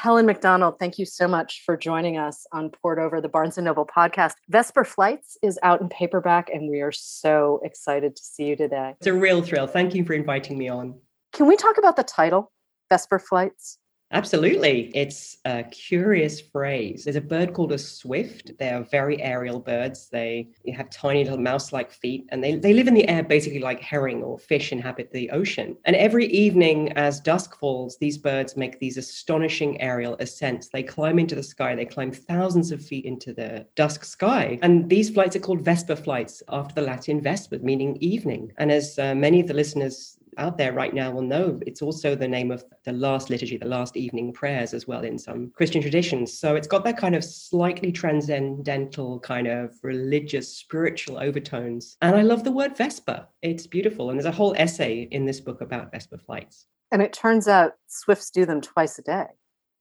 Helen Macdonald, thank you so much for joining us on Poured Over the Barnes and Noble podcast. Vesper Flights is out in paperback, and we are so excited to see you today. It's a real thrill. Thank you for inviting me on. Can we talk about the title, Vesper Flights? Absolutely. It's a curious phrase. There's a bird called a swift. They are very aerial birds. They have tiny little mouse like feet and they, they live in the air basically like herring or fish inhabit the ocean. And every evening as dusk falls, these birds make these astonishing aerial ascents. They climb into the sky, they climb thousands of feet into the dusk sky. And these flights are called Vesper flights after the Latin vesper, meaning evening. And as uh, many of the listeners out there right now will know it's also the name of the last liturgy, the last evening prayers as well in some Christian traditions. So it's got that kind of slightly transcendental kind of religious, spiritual overtones. And I love the word Vesper. It's beautiful. And there's a whole essay in this book about Vesper flights. And it turns out swifts do them twice a day.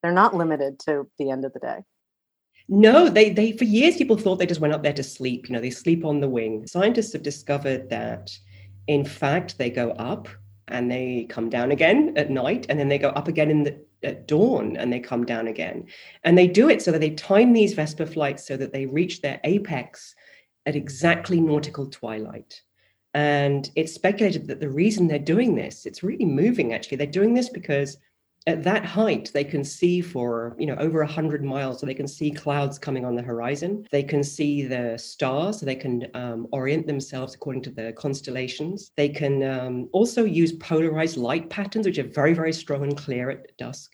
They're not limited to the end of the day. No, they they for years people thought they just went up there to sleep. You know, they sleep on the wing. Scientists have discovered that in fact, they go up and they come down again at night, and then they go up again in the at dawn and they come down again. And they do it so that they time these Vesper flights so that they reach their apex at exactly nautical twilight. And it's speculated that the reason they're doing this, it's really moving actually. They're doing this because at that height they can see for you know over 100 miles so they can see clouds coming on the horizon. They can see the stars so they can um, orient themselves according to the constellations. They can um, also use polarized light patterns which are very very strong and clear at dusk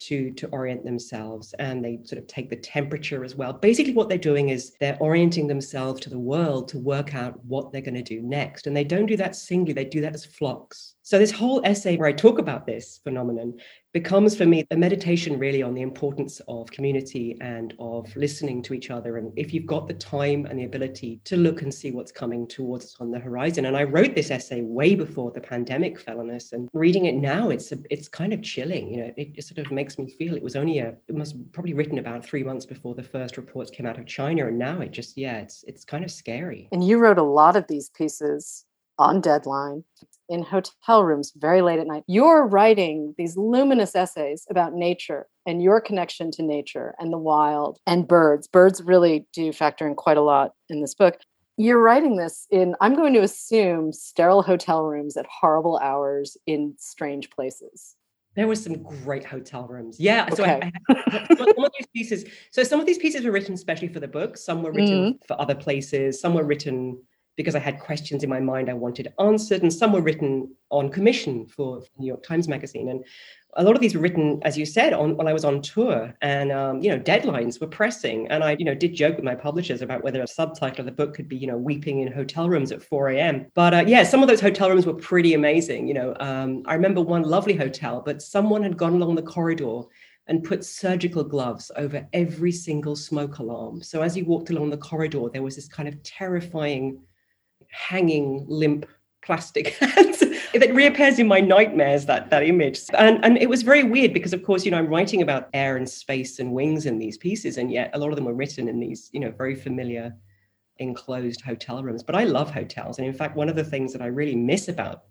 to to orient themselves and they sort of take the temperature as well. Basically what they're doing is they're orienting themselves to the world to work out what they're going to do next and they don't do that singly they do that as flocks so this whole essay where i talk about this phenomenon becomes for me a meditation really on the importance of community and of listening to each other. And if you've got the time and the ability to look and see what's coming towards us on the horizon. And I wrote this essay way before the pandemic fell on us. And reading it now, it's a, it's kind of chilling. You know, it, it sort of makes me feel it was only a it was probably written about three months before the first reports came out of China. And now it just, yeah, it's it's kind of scary. And you wrote a lot of these pieces on deadline in hotel rooms very late at night. You're writing these luminous essays about nature and your connection to nature and the wild and birds. Birds really do factor in quite a lot in this book. You're writing this in, I'm going to assume, sterile hotel rooms at horrible hours in strange places. There were some great hotel rooms. Yeah. Okay. So I, I, some of these pieces. So some of these pieces were written especially for the book. Some were written mm-hmm. for other places. Some were written because I had questions in my mind I wanted answered, and some were written on commission for New York Times Magazine. And a lot of these were written, as you said, on while I was on tour, and um, you know deadlines were pressing. And I, you know, did joke with my publishers about whether a subtitle of the book could be, you know, weeping in hotel rooms at 4 a.m. But uh, yeah, some of those hotel rooms were pretty amazing. You know, um, I remember one lovely hotel, but someone had gone along the corridor and put surgical gloves over every single smoke alarm. So as you walked along the corridor, there was this kind of terrifying hanging limp plastic hands reappears in my nightmares that that image. And and it was very weird because of course you know i'm writing about air and space and wings in these pieces and yet a lot of them were written in these you know very familiar enclosed hotel rooms. But i love hotels. And in fact one of the things that i really miss about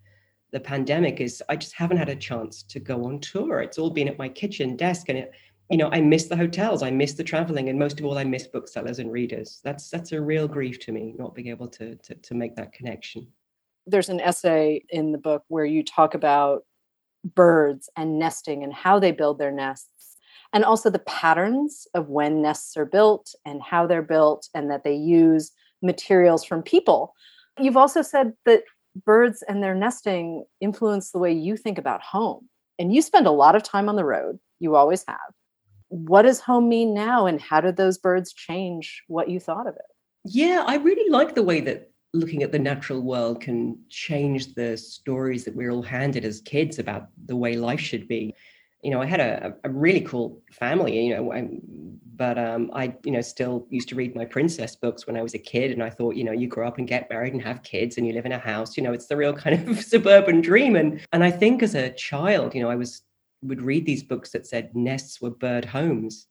the pandemic is i just haven't had a chance to go on tour. It's all been at my kitchen desk and it you know, I miss the hotels, I miss the traveling, and most of all, I miss booksellers and readers. That's that's a real grief to me, not being able to to, to make that connection. There's an essay in the book where you talk about birds and nesting and how they build their nests, and also the patterns of when nests are built and how they're built, and that they use materials from people. You've also said that birds and their nesting influence the way you think about home. And you spend a lot of time on the road. You always have what does home mean now and how did those birds change what you thought of it? Yeah i really like the way that looking at the natural world can change the stories that we're all handed as kids about the way life should be. You know i had a, a really cool family you know I, but um, i you know still used to read my princess books when i was a kid and i thought you know you grow up and get married and have kids and you live in a house you know it's the real kind of suburban dream. And and i think as a child you know i was would read these books that said nests were bird homes.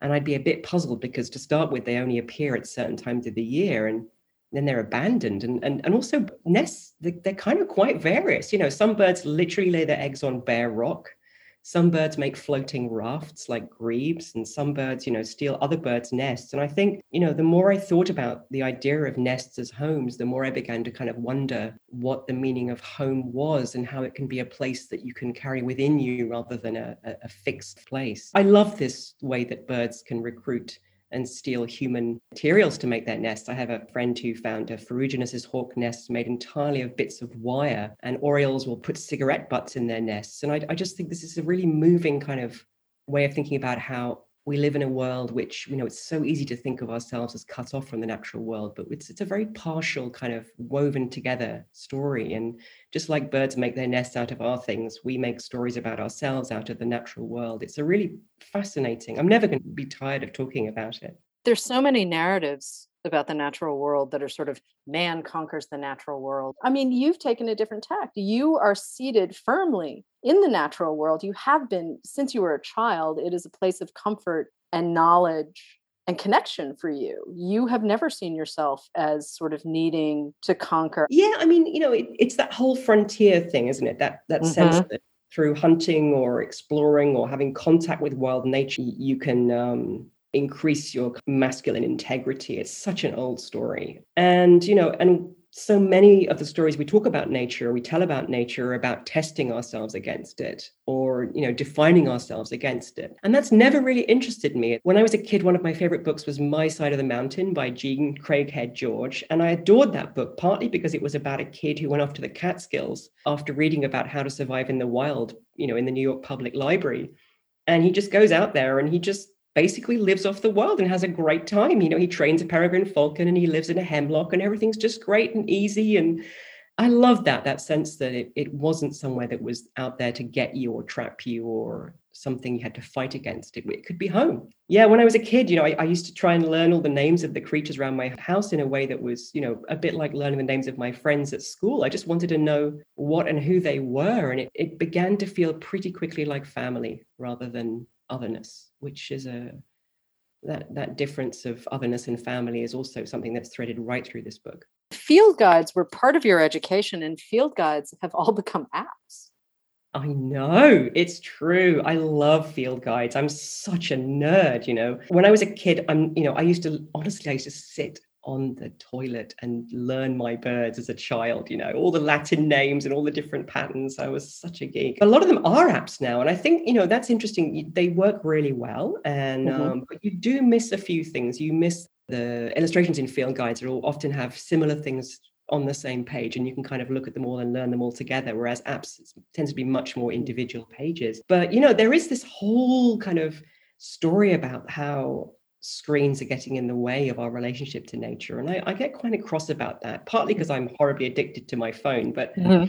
And I'd be a bit puzzled because to start with, they only appear at certain times of the year and then they're abandoned. And, and, and also nests, they're kind of quite various. You know, some birds literally lay their eggs on bare rock. Some birds make floating rafts like grebes, and some birds, you know, steal other birds' nests. And I think, you know, the more I thought about the idea of nests as homes, the more I began to kind of wonder what the meaning of home was and how it can be a place that you can carry within you rather than a, a fixed place. I love this way that birds can recruit and steal human materials to make their nests. I have a friend who found a ferruginous hawk nest made entirely of bits of wire, and orioles will put cigarette butts in their nests. And I, I just think this is a really moving kind of way of thinking about how we live in a world which you know it's so easy to think of ourselves as cut off from the natural world but it's it's a very partial kind of woven together story. And just like birds make their nests out of our things we make stories about ourselves out of the natural world. It's a really fascinating i'm never going to be tired of talking about it. There's so many narratives about the natural world that are sort of man conquers the natural world. I mean, you've taken a different tack. You are seated firmly in the natural world. You have been since you were a child. It is a place of comfort and knowledge and connection for you. You have never seen yourself as sort of needing to conquer. Yeah, I mean, you know, it, it's that whole frontier thing, isn't it? That that mm-hmm. sense that through hunting or exploring or having contact with wild nature, you can um, increase your masculine integrity. It's such an old story. And, you know, and so many of the stories we talk about nature, we tell about nature, about testing ourselves against it or, you know, defining ourselves against it. And that's never really interested me. When I was a kid, one of my favorite books was My Side of the Mountain by Jean Craighead George. And I adored that book, partly because it was about a kid who went off to the Catskills after reading about how to survive in the wild, you know, in the New York Public Library. And he just goes out there and he just basically lives off the world and has a great time. You know, he trains a peregrine falcon and he lives in a hemlock and everything's just great and easy. And I love that, that sense that it, it wasn't somewhere that was out there to get you or trap you or something you had to fight against. It, it could be home. Yeah, when I was a kid, you know, I, I used to try and learn all the names of the creatures around my house in a way that was, you know, a bit like learning the names of my friends at school. I just wanted to know what and who they were. And it, it began to feel pretty quickly like family rather than otherness, which is a that that difference of otherness and family is also something that's threaded right through this book. Field guides were part of your education, and field guides have all become apps. I know it's true. I love field guides. I'm such a nerd, you know. When I was a kid, I'm, you know, I used to honestly, I used to sit on the toilet and learn my birds as a child, you know, all the Latin names and all the different patterns. I was such a geek. A lot of them are apps now. And I think, you know, that's interesting. They work really well. And, mm-hmm. um, but you do miss a few things. You miss the illustrations in field guides will often have similar things on the same page and you can kind of look at them all and learn them all together whereas apps tends to be much more individual pages but you know there is this whole kind of story about how screens are getting in the way of our relationship to nature. And I, I get quite cross about that, partly because I'm horribly addicted to my phone. But mm-hmm.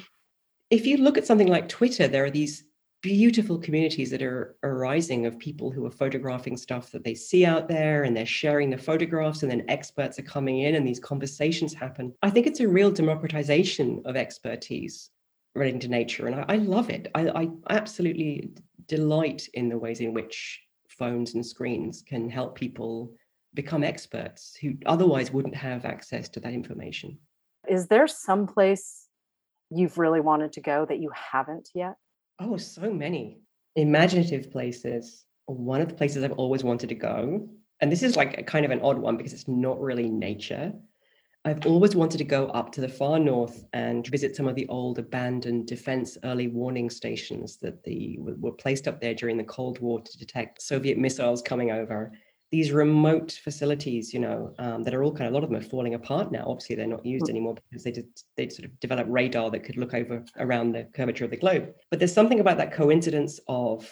if you look at something like Twitter, there are these beautiful communities that are arising of people who are photographing stuff that they see out there and they're sharing the photographs and then experts are coming in and these conversations happen. I think it's a real democratization of expertise relating to nature. And I, I love it. I, I absolutely delight in the ways in which phones and screens can help people become experts who otherwise wouldn't have access to that information. Is there some place you've really wanted to go that you haven't yet? Oh, so many imaginative places. One of the places I've always wanted to go, and this is like a kind of an odd one because it's not really nature, I've always wanted to go up to the far north and visit some of the old abandoned defense early warning stations that the, were placed up there during the Cold War to detect Soviet missiles coming over. These remote facilities, you know, um, that are all kind of a lot of them are falling apart now. Obviously, they're not used mm. anymore because they did they sort of developed radar that could look over around the curvature of the globe. But there's something about that coincidence of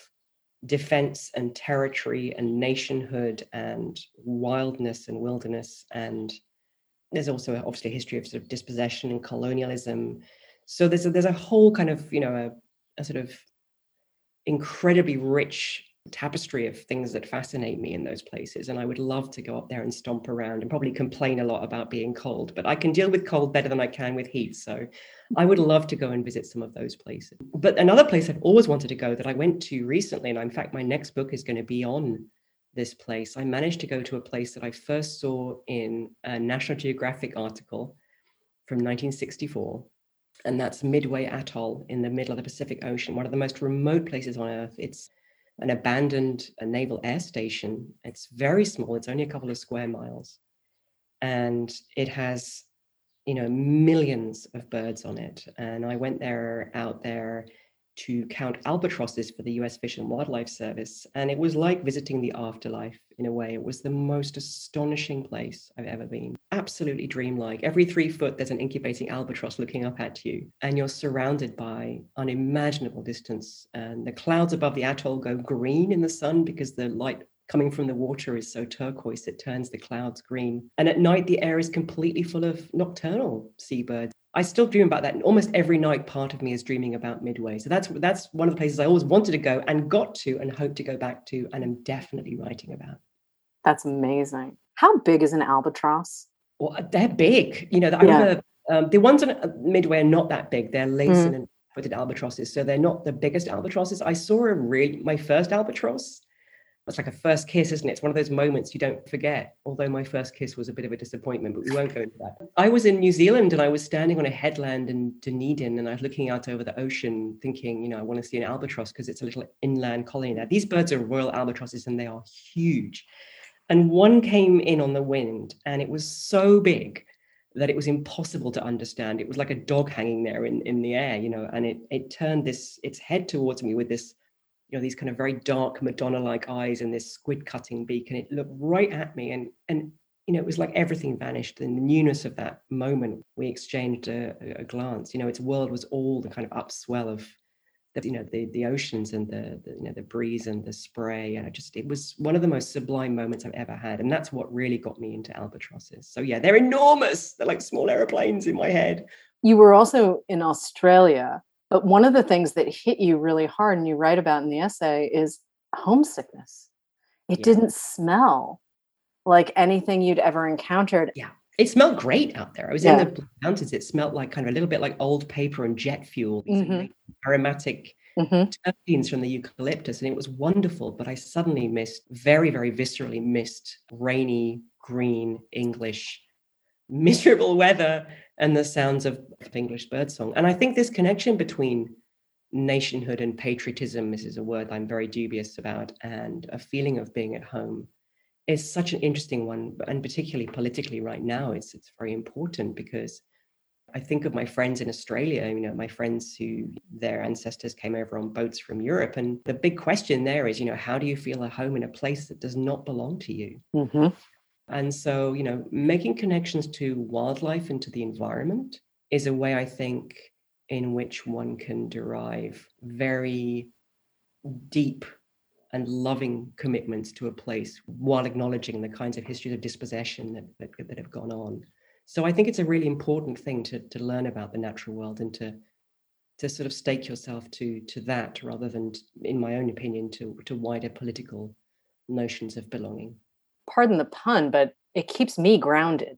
defense and territory and nationhood and wildness and wilderness and there's also obviously a history of sort of dispossession and colonialism. So there's a, there's a whole kind of you know a, a sort of incredibly rich tapestry of things that fascinate me in those places and i would love to go up there and stomp around and probably complain a lot about being cold but i can deal with cold better than i can with heat so i would love to go and visit some of those places but another place i've always wanted to go that i went to recently and in fact my next book is going to be on this place, I managed to go to a place that I first saw in a National Geographic article from 1964. And that's Midway Atoll in the middle of the Pacific Ocean, one of the most remote places on Earth. It's an abandoned naval air station. It's very small, it's only a couple of square miles. And it has, you know, millions of birds on it. And I went there out there to count albatrosses for the US Fish and Wildlife Service. And it was like visiting the afterlife in a way. It was the most astonishing place I've ever been. Absolutely dreamlike. Every three foot, there's an incubating albatross looking up at you, and you're surrounded by unimaginable distance. And the clouds above the atoll go green in the sun because the light coming from the water is so turquoise it turns the clouds green. And at night, the air is completely full of nocturnal seabirds. I still dream about that. And almost every night, part of me is dreaming about Midway. So that's that's one of the places I always wanted to go and got to and hope to go back to, and I'm definitely writing about. That's amazing. How big is an albatross? Well, they're big. You know, I yeah. remember um, the ones on uh, Midway are not that big. They're Laysan mm. and footed albatrosses, so they're not the biggest albatrosses. I saw a really my first albatross it's like a first kiss, isn't it? It's one of those moments you don't forget. Although my first kiss was a bit of a disappointment, but we won't go into that. I was in New Zealand and I was standing on a headland in Dunedin and I was looking out over the ocean thinking, you know, I want to see an albatross because it's a little inland colony there. These birds are royal albatrosses and they are huge. And one came in on the wind and it was so big that it was impossible to understand. It was like a dog hanging there in, in the air, you know, and it it turned this its head towards me with this you know these kind of very dark madonna-like eyes and this squid cutting beak and it looked right at me and and you know it was like everything vanished. In the newness of that moment we exchanged a, a glance. You know its world was all the kind of upswell of the, you know the the oceans and the, the, you know the breeze and the spray and I just it was one of the most sublime moments I've ever had and that's what really got me into albatrosses. So yeah they're enormous! They're like small airplanes in my head. You were also in Australia but one of the things that hit you really hard and you write about in the essay is homesickness. It yeah. didn't smell like anything you'd ever encountered. Yeah. It smelled great out there. I was yeah. in the mountains. It smelled like kind of a little bit like old paper and jet fuel, mm-hmm. aromatic mm-hmm. terpenes from the eucalyptus. And it was wonderful. But I suddenly missed, very, very viscerally missed rainy, green, English, miserable weather and the sounds of English birdsong. And I think this connection between nationhood and patriotism, this is a word I'm very dubious about, and a feeling of being at home is such an interesting one, and particularly politically right now, it's it's very important because I think of my friends in Australia, you know, my friends who their ancestors came over on boats from Europe. And the big question there is, you know, how do you feel at home in a place that does not belong to you? Mm-hmm. And so, you know, making connections to wildlife and to the environment is a way I think in which one can derive very deep and loving commitments to a place while acknowledging the kinds of histories of dispossession that, that, that have gone on. So I think it's a really important thing to, to learn about the natural world and to to sort of stake yourself to to that rather than, in my own opinion, to to wider political notions of belonging pardon the pun, but it keeps me grounded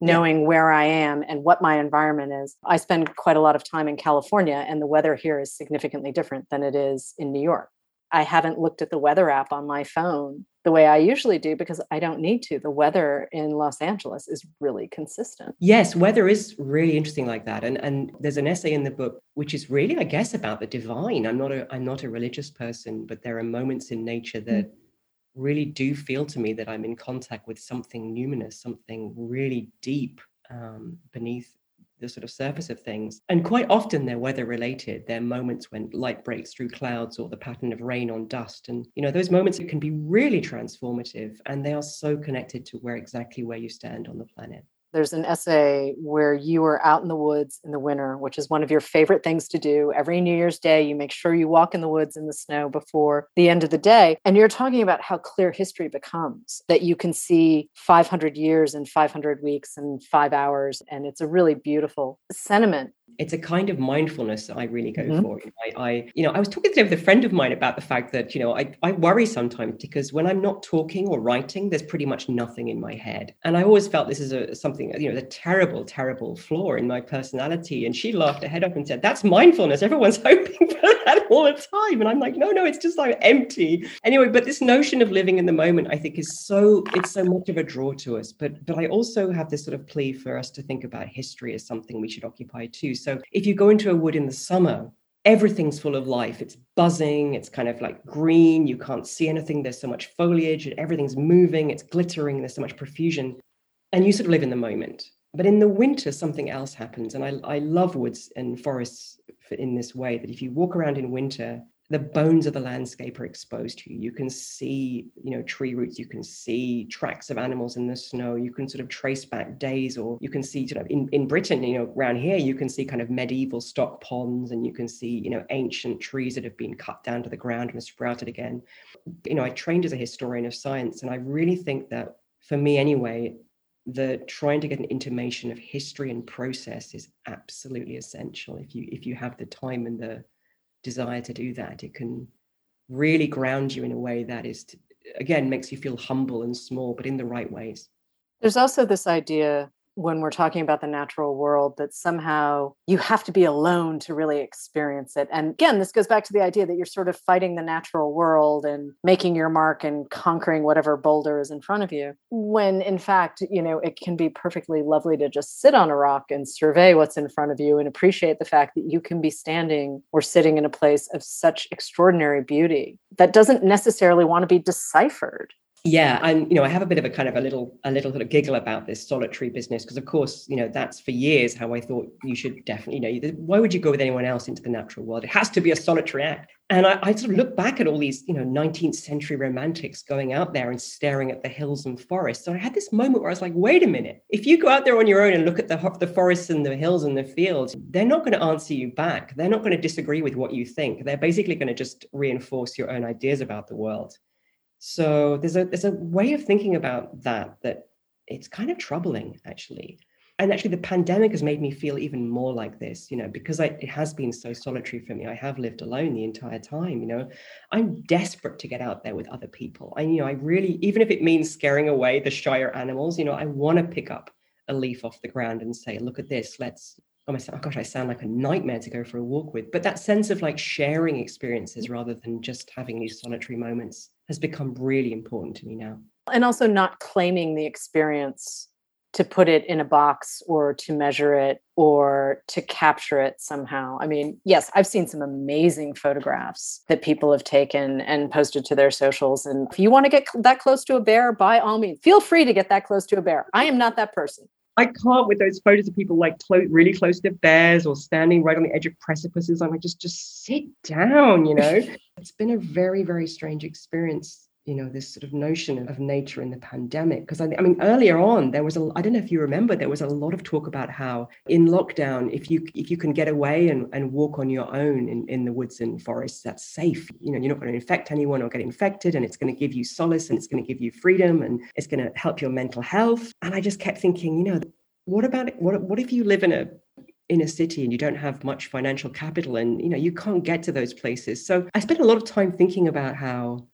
knowing yeah. where I am and what my environment is. I spend quite a lot of time in California, and the weather here is significantly different than it is in New York. I haven't looked at the weather app on my phone the way I usually do because I don't need to. The weather in Los Angeles is really consistent. Yes, weather is really interesting like that. And and there's an essay in the book which is really, I guess, about the divine. I'm not a I'm not a religious person, but there are moments in nature that mm really do feel to me that I'm in contact with something numinous, something really deep um, beneath the sort of surface of things. And quite often they're weather related. They're moments when light breaks through clouds or the pattern of rain on dust. And, you know, those moments can be really transformative and they are so connected to where exactly where you stand on the planet. There's an essay where you are out in the woods in the winter, which is one of your favorite things to do. Every New Year's Day, you make sure you walk in the woods in the snow before the end of the day. And you're talking about how clear history becomes, that you can see 500 years in 500 weeks and five hours. And it's a really beautiful sentiment it's a kind of mindfulness that I really go mm-hmm. for. I, I, you know, I was talking today with a friend of mine about the fact that, you know, I, I worry sometimes because when I'm not talking or writing, there's pretty much nothing in my head. And I always felt this is a something, you know, a terrible, terrible flaw in my personality. And she laughed her head up and said, That's mindfulness. Everyone's hoping for that all the time. And I'm like, no, no, it's just like empty. Anyway, but this notion of living in the moment, I think, is so it's so much of a draw to us. But but I also have this sort of plea for us to think about history as something we should occupy too. So if you go into a wood in the summer, everything's full of life. It's buzzing, it's kind of like green, you can't see anything. There's so much foliage, and everything's moving, it's glittering, there's so much profusion. And you sort of live in the moment. But in the winter, something else happens. And I, I love woods and forests in this way that if you walk around in winter, the bones of the landscape are exposed to you. You can see, you know, tree roots. You can see tracks of animals in the snow. You can sort of trace back days, or you can see, sort of in, in Britain, you know, around here, you can see kind of medieval stock ponds, and you can see, you know, ancient trees that have been cut down to the ground and sprouted again. You know, I trained as a historian of science, and I really think that for me, anyway, the trying to get an intimation of history and process is absolutely essential. If you if you have the time and the desire to do that it can really ground you in a way that is to, again makes you feel humble and small but in the right ways. There's also this idea when we're talking about the natural world that somehow you have to be alone to really experience it. And again, this goes back to the idea that you're sort of fighting the natural world and making your mark and conquering whatever boulder is in front of you. When in fact, you know, it can be perfectly lovely to just sit on a rock and survey what's in front of you and appreciate the fact that you can be standing or sitting in a place of such extraordinary beauty that doesn't necessarily want to be deciphered yeah and you know i have a bit of a kind of a little a little sort of giggle about this solitary business because of course you know that's for years how i thought you should definitely you know why would you go with anyone else into the natural world? It has to be a solitary act. And I, I sort of look back at all these you know 19th century romantics going out there and staring at the hills and forests so i had this moment where i was like wait a minute. If you go out there on your own and look at the, the forests and the hills and the fields they're not going to answer you back. They're not going to disagree with what you think. They're basically going to just reinforce your own ideas about the world so there's a there's a way of thinking about that that it's kind of troubling actually. And actually, the pandemic has made me feel even more like this, you know, because I, it has been so solitary for me. I have lived alone the entire time, you know. I'm desperate to get out there with other people. I, you know, I really, even if it means scaring away the shyer animals, you know, I want to pick up a leaf off the ground and say, look at this, let's oh my oh gosh, I sound like a nightmare to go for a walk with. But that sense of like sharing experiences rather than just having these solitary moments has become really important to me now. And also not claiming the experience to put it in a box or to measure it or to capture it somehow. I mean, yes, I've seen some amazing photographs that people have taken and posted to their socials. And if you want to get that close to a bear, by all means, feel free to get that close to a bear. I am not that person. I can't with those photos of people like close, really close to bears or standing right on the edge of precipices. I'm like, just just sit down, you know. it's been a very very strange experience you know this sort of notion of nature in the pandemic because I, I, mean earlier on there was a i don't know if you remember there was a lot of talk about how in lockdown if you if you can get away and, and walk on your own in, in the woods and forests that's safe. You know you're not going to infect anyone or get infected and it's going to give you solace and it's going to give you freedom and it's going to help your mental health. And i just kept thinking you know what about it what, what if you live in a in a city and you don't have much financial capital and you know you can't get to those places? So i spent a lot of time thinking about how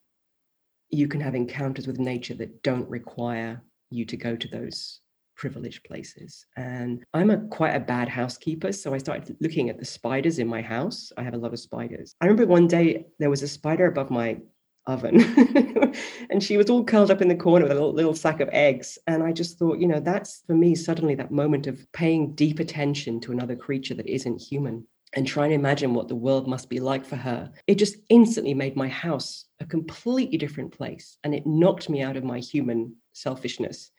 you can have encounters with nature that don't require you to go to those privileged places. And I'm a quite a bad housekeeper. So I started looking at the spiders in my house. I have a lot of spiders. I remember one day there was a spider above my oven and she was all curled up in the corner with a little, little sack of eggs. And I just thought, you know, that's for me suddenly that moment of paying deep attention to another creature that isn't human and trying to imagine what the world must be like for her, it just instantly made my house a completely different place. And it knocked me out of my human selfishness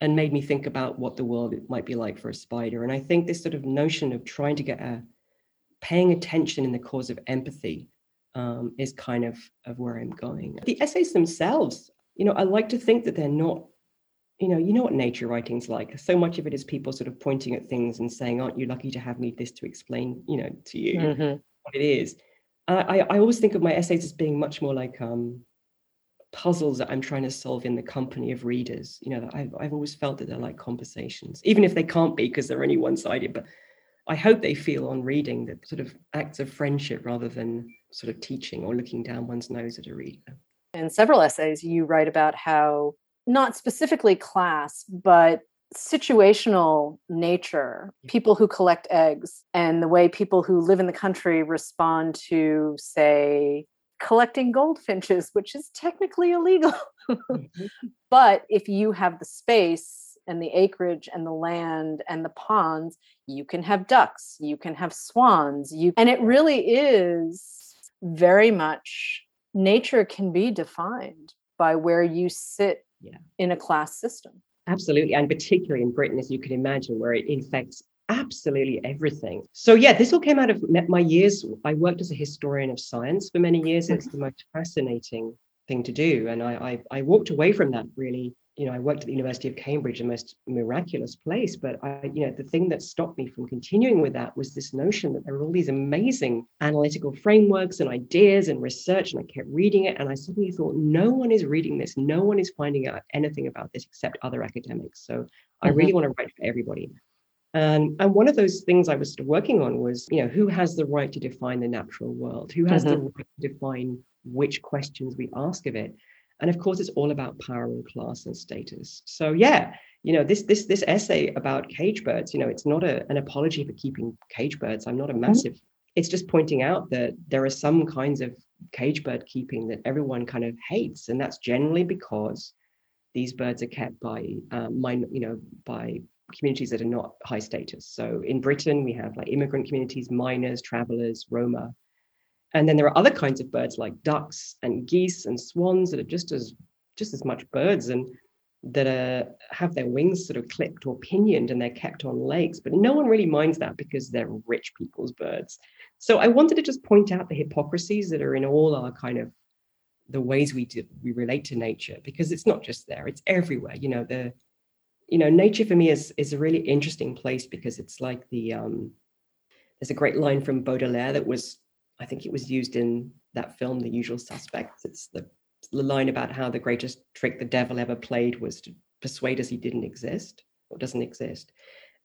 and made me think about what the world might be like for a spider. And I think this sort of notion of trying to get a paying attention in the cause of empathy um, is kind of, of where I'm going. The essays themselves, you know, I like to think that they're not you know, you know what nature writing's like. So much of it is people sort of pointing at things and saying, "Aren't you lucky to have me this to explain, you know, to you mm-hmm. what it is?" I, I always think of my essays as being much more like um, puzzles that I'm trying to solve in the company of readers. You know, I've I've always felt that they're like conversations, even if they can't be because they're only one-sided. But I hope they feel on reading that sort of acts of friendship rather than sort of teaching or looking down one's nose at a reader. In several essays, you write about how not specifically class, but situational nature, people who collect eggs, and the way people who live in the country respond to, say, collecting goldfinches, which is technically illegal. mm-hmm. But if you have the space and the acreage and the land and the ponds, you can have ducks, you can have swans, you and it really is very much nature can be defined by where you sit yeah. in a class system. Absolutely. And particularly in Britain, as you can imagine, where it infects absolutely everything. So, yeah, this all came out of my years. I worked as a historian of science for many years. It's mm-hmm. the most fascinating thing to do. And I, I, I walked away from that really you know, I worked at the University of Cambridge, the most miraculous place. But I, you know, the thing that stopped me from continuing with that was this notion that there were all these amazing analytical frameworks and ideas and research. And I kept reading it. And I suddenly thought, no one is reading this. No one is finding out anything about this except other academics. So I mm-hmm. really want to write for everybody. And, and one of those things I was sort of working on was, you know, who has the right to define the natural world? Who has mm-hmm. the right to define which questions we ask of it? And of course it's all about power and class and status. So yeah you know this this this essay about cage birds you know it's not a, an apology for keeping cage birds. I'm not a mm-hmm. massive it's just pointing out that there are some kinds of cage bird keeping that everyone kind of hates. And that's generally because these birds are kept by um, mine, you know by communities that are not high status. So in britain we have like immigrant communities miners travelers roma and then there are other kinds of birds like ducks and geese and swans that are just as just as much birds and that are, have their wings sort of clipped or pinioned and they're kept on lakes. But no one really minds that because they're rich people's birds. So I wanted to just point out the hypocrisies that are in all our kind of the ways we do, we relate to nature because it's not just there; it's everywhere. You know the you know nature for me is is a really interesting place because it's like the um there's a great line from Baudelaire that was I think it was used in that film, The Usual Suspects. It's the, the line about how the greatest trick the devil ever played was to persuade us he didn't exist or doesn't exist.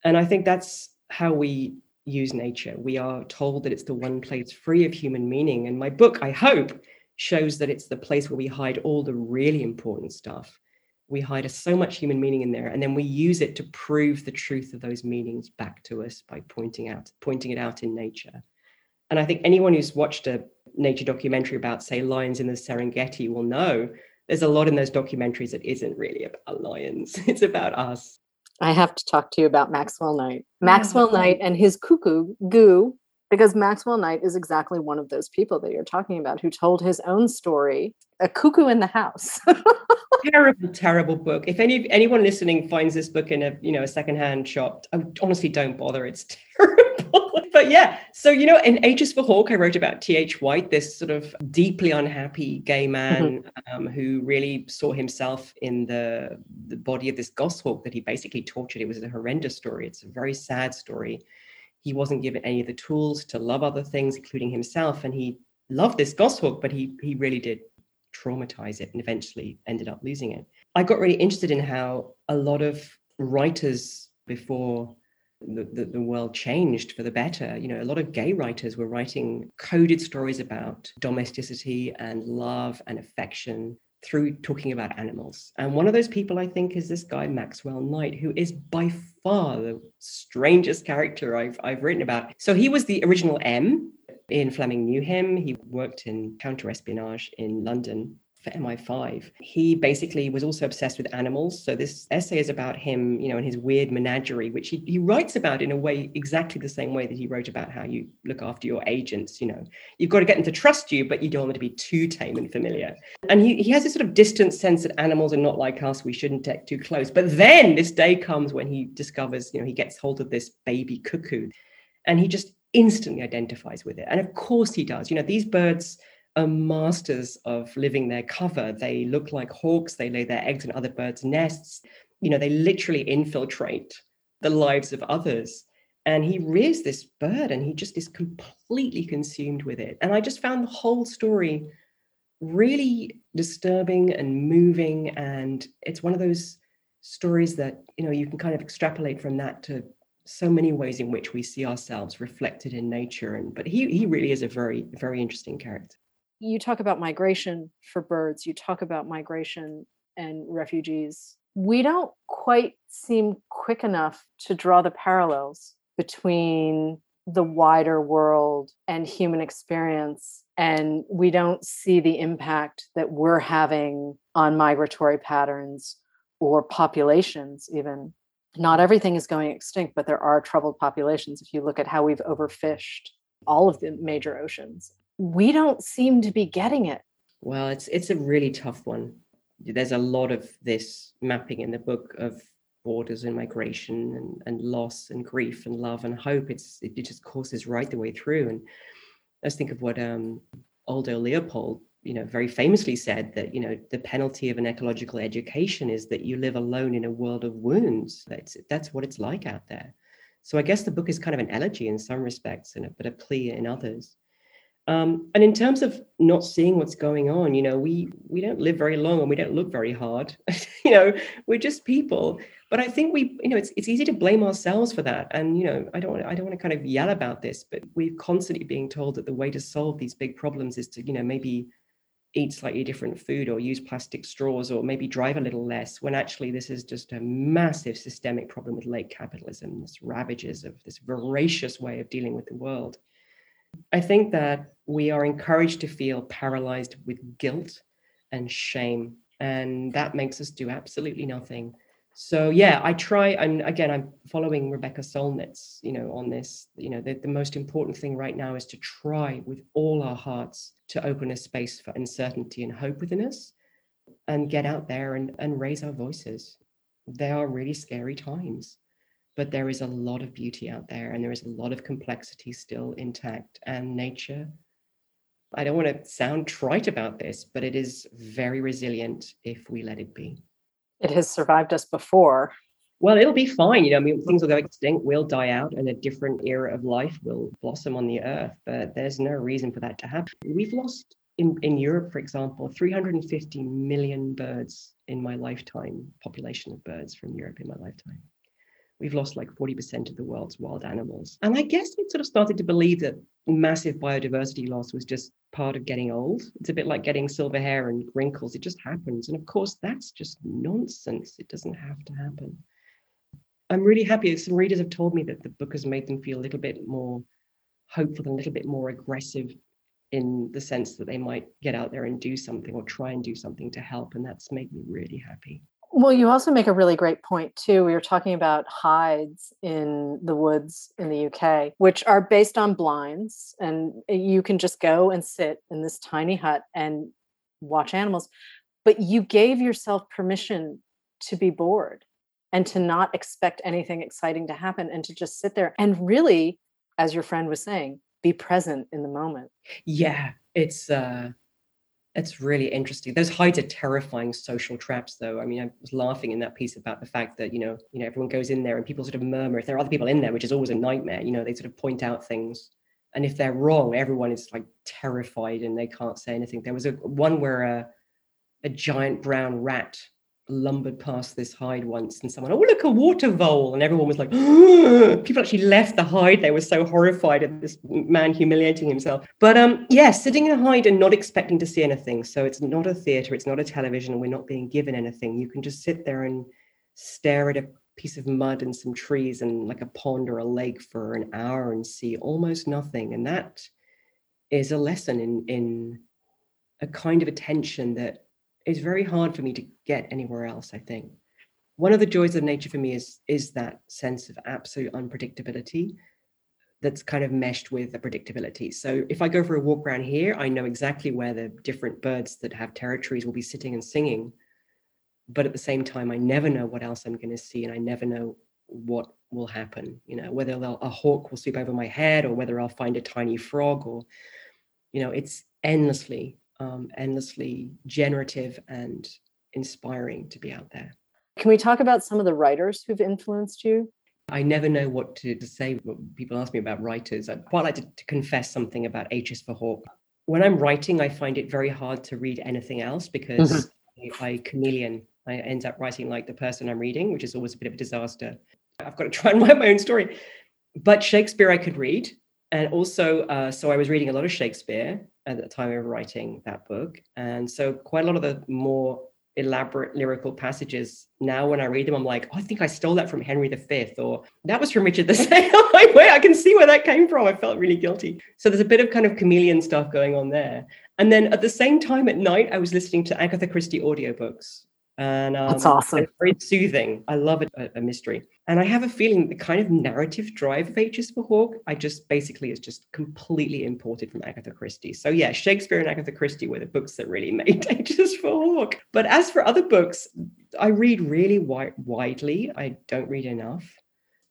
And I think that's how we use nature. We are told that it's the one place free of human meaning. And my book, I hope, shows that it's the place where we hide all the really important stuff. We hide so much human meaning in there, and then we use it to prove the truth of those meanings back to us by pointing out, pointing it out in nature. And I think anyone who's watched a nature documentary about, say, lions in the Serengeti will know there's a lot in those documentaries that isn't really about lions. It's about us. I have to talk to you about Maxwell Knight. Maxwell Knight and his cuckoo goo, because Maxwell Knight is exactly one of those people that you're talking about who told his own story, a cuckoo in the house. terrible, terrible book. If any anyone listening finds this book in a you know a secondhand shop, I honestly don't bother. It's terrible but yeah, so you know, in H is for Hawk, I wrote about T.H. White, this sort of deeply unhappy gay man mm-hmm. um, who really saw himself in the the body of this goshawk that he basically tortured. It was a horrendous story. It's a very sad story. He wasn't given any of the tools to love other things, including himself, and he loved this goshawk, but he he really did traumatize it and eventually ended up losing it. I got really interested in how a lot of writers before the, the, the, world changed for the better. You know, a lot of gay writers were writing coded stories about domesticity and love and affection through talking about animals. And one of those people, I think, is this guy, Maxwell Knight, who is by far the strangest character I've, I've written about. So he was the original M. Ian Fleming knew him. He worked in counter-espionage in London for MI5. He basically was also obsessed with animals. So this essay is about him, you know, and his weird menagerie, which he, he writes about in a way exactly the same way that he wrote about how you look after your agents. You know, you've got to get them to trust you, but you don't want them to be too tame and familiar. And he, he has this sort of distant sense that animals are not like us. We shouldn't get too close. But then this day comes when he discovers, you know, he gets hold of this baby cuckoo and he just instantly identifies with it. And of course he does. You know, these birds are masters of living their cover. They look like hawks, they lay their eggs in other birds' nests. You know, they literally infiltrate the lives of others. And he rears this bird and he just is completely consumed with it. And I just found the whole story really disturbing and moving. And it's one of those stories that, you know, you can kind of extrapolate from that to so many ways in which we see ourselves reflected in nature. And but he he really is a very, very interesting character you talk about migration for birds, you talk about migration and refugees. we don't quite seem quick enough to draw the parallels between the wider world and human experience and we don't see the impact that we're having on migratory patterns or populations even not everything is going extinct but there are troubled populations if you look at how we've overfished all of the major oceans we don't seem to be getting it well it's it's a really tough one there's a lot of this mapping in the book of borders and migration and, and loss and grief and love and hope. It's it, just courses right the way through. And let's think of what um, Aldo Leopold, you know, very famously said that you know the penalty of an ecological education is that you live alone in a world of wounds. That's that's what it's like out there. So I guess the book is kind of an elegy in some respects, and a, but a plea in others. Um, and in terms of not seeing what's going on, you know, we we don't live very long and we don't look very hard. you know, we're just people. But I think we, you know, it's it's easy to blame ourselves for that. And you know, I don't want I don't want to kind of yell about this, but we're constantly being told that the way to solve these big problems is to, you know, maybe eat slightly different food or use plastic straws or maybe drive a little less when actually this is just a massive systemic problem with late capitalism this ravages of this voracious way of dealing with the world I think that we are encouraged to feel paralyzed with guilt and shame, and that makes us do absolutely nothing. So yeah, I try. And again, I'm following Rebecca Solnit's, you know, on this. You know, the, the most important thing right now is to try with all our hearts to open a space for uncertainty and hope within us, and get out there and, and raise our voices. They are really scary times but there is a lot of beauty out there and there is a lot of complexity still intact and nature. I don't want to sound trite about this but it is very resilient if we let it be. It has survived us before. Well it'll be fine you know i mean things will go extinct will die out and a different era of life will blossom on the earth but there's no reason for that to happen. We've lost in, in Europe, for example, 350 million birds in my lifetime, population of birds from Europe in my lifetime we've lost like 40% of the world's wild animals. And I guess we sort of started to believe that massive biodiversity loss was just part of getting old. It's a bit like getting silver hair and wrinkles. It just happens. And of course, that's just nonsense. It doesn't have to happen. I'm really happy. Some readers have told me that the book has made them feel a little bit more hopeful and a little bit more aggressive in the sense that they might get out there and do something or try and do something to help. And that's made me really happy. Well, you also make a really great point too. We were talking about hides in the woods in the UK, which are based on blinds, and you can just go and sit in this tiny hut and watch animals. But you gave yourself permission to be bored and to not expect anything exciting to happen and to just sit there and really, as your friend was saying, be present in the moment. Yeah, it's uh it's really interesting. Those hides are terrifying social traps, though. I mean, I was laughing in that piece about the fact that you know, you know, everyone goes in there and people sort of murmur if there are other people in there, which is always a nightmare. You know, they sort of point out things, and if they're wrong, everyone is like terrified and they can't say anything. There was a one where a a giant brown rat lumbered past this hide once and someone, oh, look, a water vole. And everyone was like, people actually left the hide. They were so horrified at this man humiliating himself. But um, yeah, sitting in a hide and not expecting to see anything. So it's not a theater, it's not a television, we're not being given anything. You can just sit there and stare at a piece of mud and some trees and like a pond or a lake for an hour and see almost nothing. And that is a lesson in in a kind of attention that is very hard for me to get anywhere else, I think. One of the joys of nature for me is is that sense of absolute unpredictability that's kind of meshed with the predictability. So if I go for a walk around here, I know exactly where the different birds that have territories will be sitting and singing. But at the same time, I never know what else I'm going to see, and I never know what will happen. You know, whether a hawk will sweep over my head, or whether I'll find a tiny frog, or you know, it's endlessly um, endlessly generative and inspiring to be out there. Can we talk about some of the writers who've influenced you? I never know what to, to say when people ask me about writers. I'd quite like to, to confess something about H is for Hawk. When I'm writing, I find it very hard to read anything else because mm-hmm. I, I chameleon. I end up writing like the person I'm reading, which is always a bit of a disaster. I've got to try and write my own story. But Shakespeare I could read. And also, uh, so I was reading a lot of Shakespeare at the time of writing that book. And so quite a lot of the more elaborate lyrical passages now when i read them i'm like oh, i think i stole that from henry v or that was from richard the like wait i can see where that came from. I felt really guilty. So there's a bit of kind of chameleon stuff going on there. And then at the same time at night i was listening to agatha christie audiobooks and um, that's awesome. very soothing. I love a, a, mystery, and I have a feeling the kind of narrative drive of H is for Hawk, I just basically is just completely imported from Agatha Christie. So yeah, Shakespeare and Agatha Christie were the books that really made H is for Hawk. But as for other books, I read really wi- widely. I don't read enough.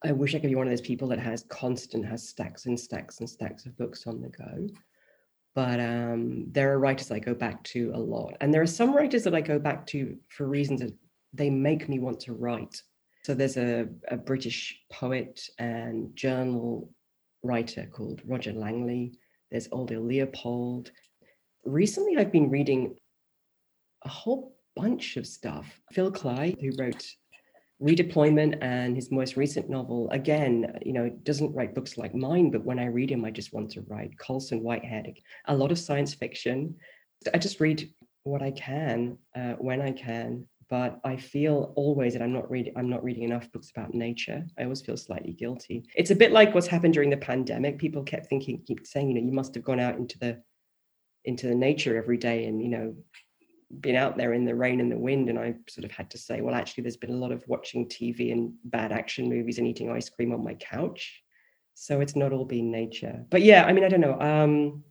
I wish I could be one of those people that has constant, has stacks and stacks and stacks of books on the go but um, there are writers I go back to a lot. And there are some writers that I go back to for reasons that they make me want to write. So there's a, a British poet and journal writer called Roger Langley. There's Aldo Leopold. Recently, I've been reading a whole bunch of stuff. Phil Klay, who wrote redeployment and his most recent novel again you know doesn't write books like mine but when i read him i just want to write colson whitehead. A lot of science fiction. I just read what i can uh, when i can but i feel always that i'm not reading i'm not reading enough books about nature. I always feel slightly guilty. It's a bit like what's happened during the pandemic. People kept thinking keep saying you know you must have gone out into the into the nature every day and you know been out there in the rain and the wind and i sort of had to say well actually there's been a lot of watching tv and bad action movies and eating ice cream on my couch. So it's not all been nature. But yeah i mean i don't know um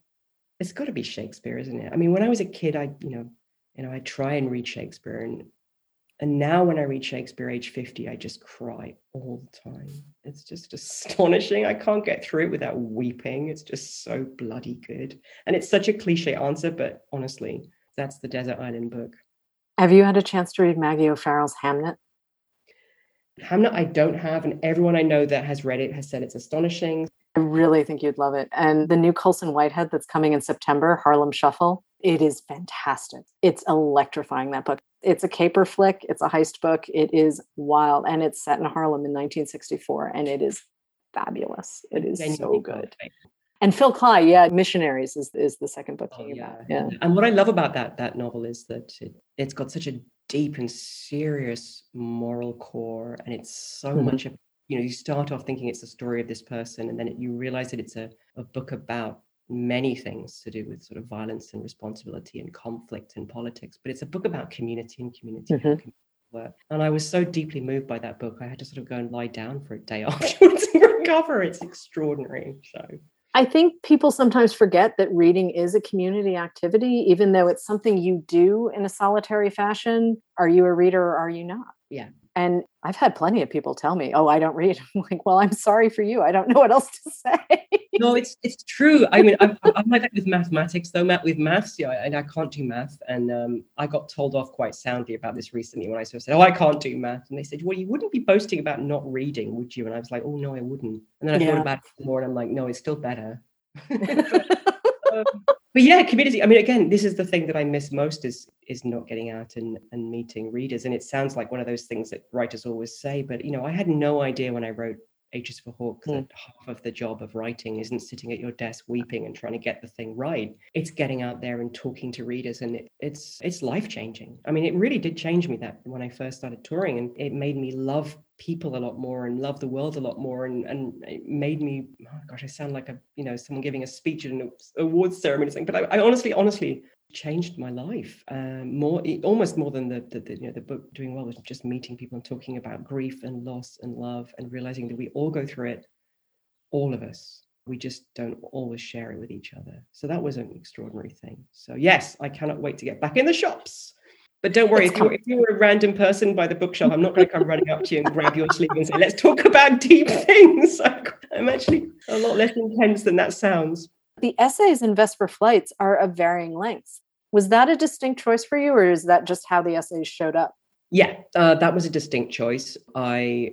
it's got to be shakespeare isn't it? I mean when i was a kid i you know you know i try and read shakespeare and and now when i read shakespeare age 50 i just cry all the time. It's just astonishing. I can't get through it without weeping. It's just so bloody good. And it's such a cliche answer but honestly that's the Desert Island book. Have you had a chance to read Maggie O'Farrell's Hamnet? Hamnet, I don't have, and everyone I know that has read it has said it's astonishing. I really think you'd love it. And the new Colson Whitehead that's coming in September, Harlem Shuffle, it is fantastic. It's electrifying, that book. It's a caper flick, it's a heist book. It is wild, and it's set in Harlem in 1964, and it is fabulous. It is so good. And Phil Klay, yeah, Missionaries is, is the second book. Oh, yeah. yeah. And what I love about that that novel is that it, it's got such a deep and serious moral core, and it's so mm-hmm. much of you know you start off thinking it's the story of this person, and then it, you realize that it's a, a book about many things to do with sort of violence and responsibility and conflict and politics, but it's a book about community and community. Mm-hmm. Work. And I was so deeply moved by that book, I had to sort of go and lie down for a day afterwards and recover. It's extraordinary. So I think people sometimes forget that reading is a community activity, even though it's something you do in a solitary fashion. Are you a reader or are you not? Yeah. And I've had plenty of people tell me, "Oh, I don't read." I'm like, "Well, I'm sorry for you. I don't know what else to say." no, it's it's true. I mean, I'm, I'm like that with mathematics, though. Matt with maths, yeah, and I can't do math. And um, I got told off quite soundly about this recently when I sort of said, "Oh, I can't do math," and they said, "Well, you wouldn't be boasting about not reading, would you?" And I was like, "Oh no, I wouldn't." And then I yeah. thought about it more, and I'm like, "No, it's still better." but yeah community i mean again this is the thing that i miss most is is not getting out and, and meeting readers. And it sounds like one of those things that writers always say but you know i had no idea when i wrote H is for Hawk mm. that half of the job of writing isn't sitting at your desk weeping and trying to get the thing right. It's getting out there and talking to readers, and it, it's it's life changing. I mean, it really did change me that when I first started touring, and it made me love people a lot more and love the world a lot more, and and it made me. Oh gosh, I sound like a you know someone giving a speech at an awards ceremony, or something. But I, I honestly, honestly changed my life um, more almost more than the, the, the, you know the book doing well was just meeting people and talking about grief and loss and love and realizing that we all go through it all of us we just don't always share it with each other so that was an extraordinary thing so yes i cannot wait to get back in the shops but don't worry, if you, if you, were a random person by the bookshelf, I'm not going to come running up to you and grab your sleeve and say, let's talk about deep things. I'm actually a lot less intense than that sounds. The essays in Vesper Flights are of varying lengths. Was that a distinct choice for you, or is that just how the essays showed up? Yeah, uh, that was a distinct choice. I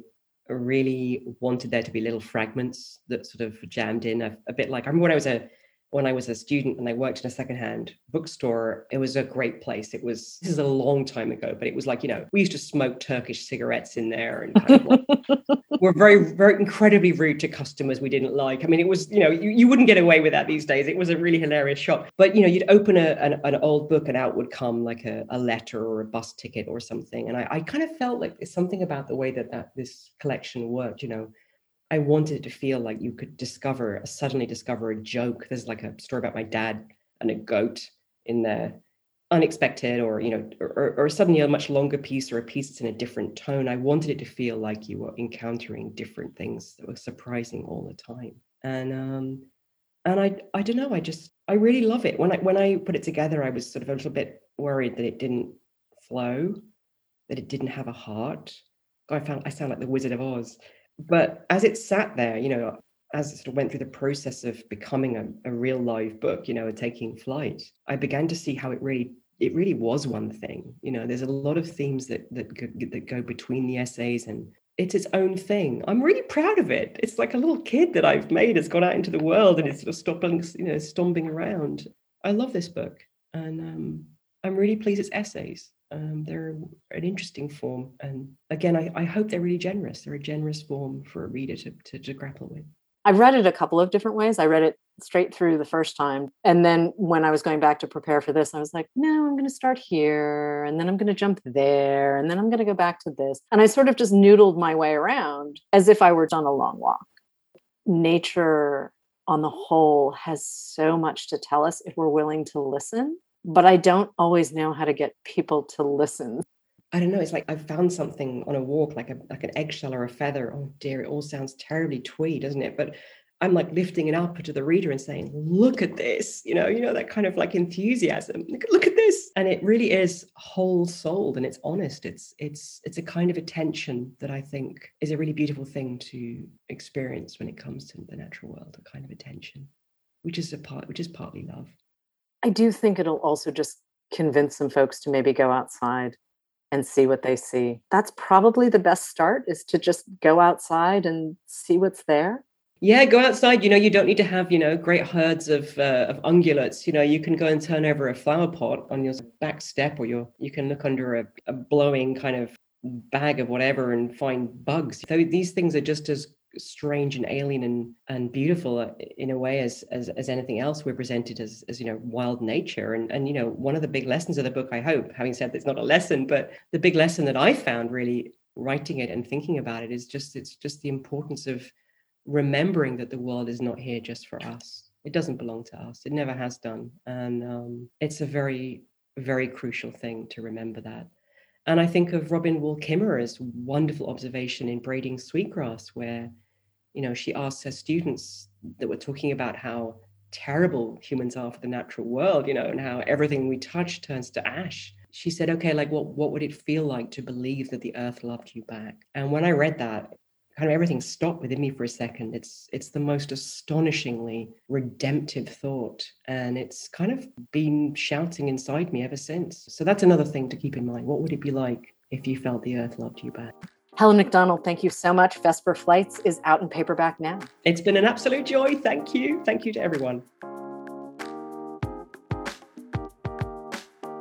really wanted there to be little fragments that sort of jammed in a, a bit like I remember when I was a when I was a student and I worked in a secondhand bookstore, it was a great place. It was this is a long time ago, but it was like, you know, we used to smoke Turkish cigarettes in there and kind of like, we're very, very incredibly rude to customers we didn't like. I mean, it was, you know, you, you wouldn't get away with that these days. It was a really hilarious shop. But you know, you'd open a, an, an old book and out would come like a, a letter or a bus ticket or something. And I, I kind of felt like there's something about the way that, that this collection worked, you know I wanted to feel like you could discover, suddenly discover a joke. There's like a story about my dad and a goat in there, unexpected, or you know, or, or suddenly a much longer piece or a piece that's in a different tone. I wanted it to feel like you were encountering different things that were surprising all the time. And um, and I I don't know, I just I really love it. When I when I put it together, I was sort of a little bit worried that it didn't flow, that it didn't have a heart. I found I sound like the Wizard of Oz but as it sat there, you know, as it sort of went through the process of becoming a, a real live book, you know, taking flight, I began to see how it really it really was one thing. You know, there's a lot of themes that that that go between the essays and it's its own thing. I'm really proud of it. It's like a little kid that I've made has gone out into the world and it's sort of stomping, you know, stomping around. I love this book, and um, I'm really pleased it's essays. Um, they're an interesting form. And again, I, I, hope they're really generous. They're a generous form for a reader to, to, to grapple with. I've read it a couple of different ways. I read it straight through the first time. And then when I was going back to prepare for this, I was like, no, I'm going to start here. And then I'm going to jump there. And then I'm going to go back to this. And I sort of just noodled my way around as if I were on a long walk. Nature on the whole has so much to tell us if we're willing to listen but I don't always know how to get people to listen. I don't know. It's like I found something on a walk, like a like an eggshell or a feather. Oh dear, it all sounds terribly twee, doesn't it? But I'm like lifting it up to the reader and saying, "Look at this!" You know, you know that kind of like enthusiasm. Look, look at this, and it really is whole souled and it's honest. It's it's it's a kind of attention that I think is a really beautiful thing to experience when it comes to the natural world. A kind of attention, which is a part, which is partly love. I do think it'll also just convince some folks to maybe go outside and see what they see. That's probably the best start is to just go outside and see what's there. Yeah, go outside. You know, you don't need to have, you know, great herds of uh, of ungulates. You know, you can go and turn over a flower pot on your back step or your you can look under a, a blowing kind of bag of whatever and find bugs. So these things are just as strange and alien and and beautiful uh, in a way as as, as anything else. We're presented as as you know wild nature. And and you know one of the big lessons of the book i hope having said that it's not a lesson but the big lesson that i found really writing it and thinking about it is just it's just the importance of remembering that the world is not here just for us. It doesn't belong to us. It never has done. And um, it's a very very crucial thing to remember that. And I think of Robin Wall Kimmerer's wonderful observation in Braiding Sweetgrass, where you know, she asked her students that were talking about how terrible humans are for the natural world, you know, and how everything we touch turns to ash. She said, okay, like what, what would it feel like to believe that the earth loved you back? And when I read that, kind of everything stopped within me for a second. It's it's the most astonishingly redemptive thought. And it's kind of been shouting inside me ever since. So that's another thing to keep in mind. What would it be like if you felt the earth loved you back? Helen Macdonald, thank you so much. Vesper Flights is out in paperback now. It's been an absolute joy. Thank you. Thank you to everyone.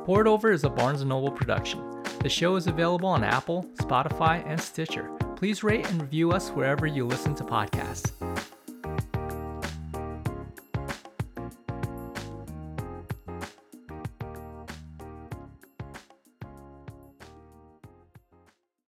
Poured Over is a Barnes & Noble production. The show is available on Apple, Spotify, and Stitcher. Please rate and review us wherever you listen to podcasts.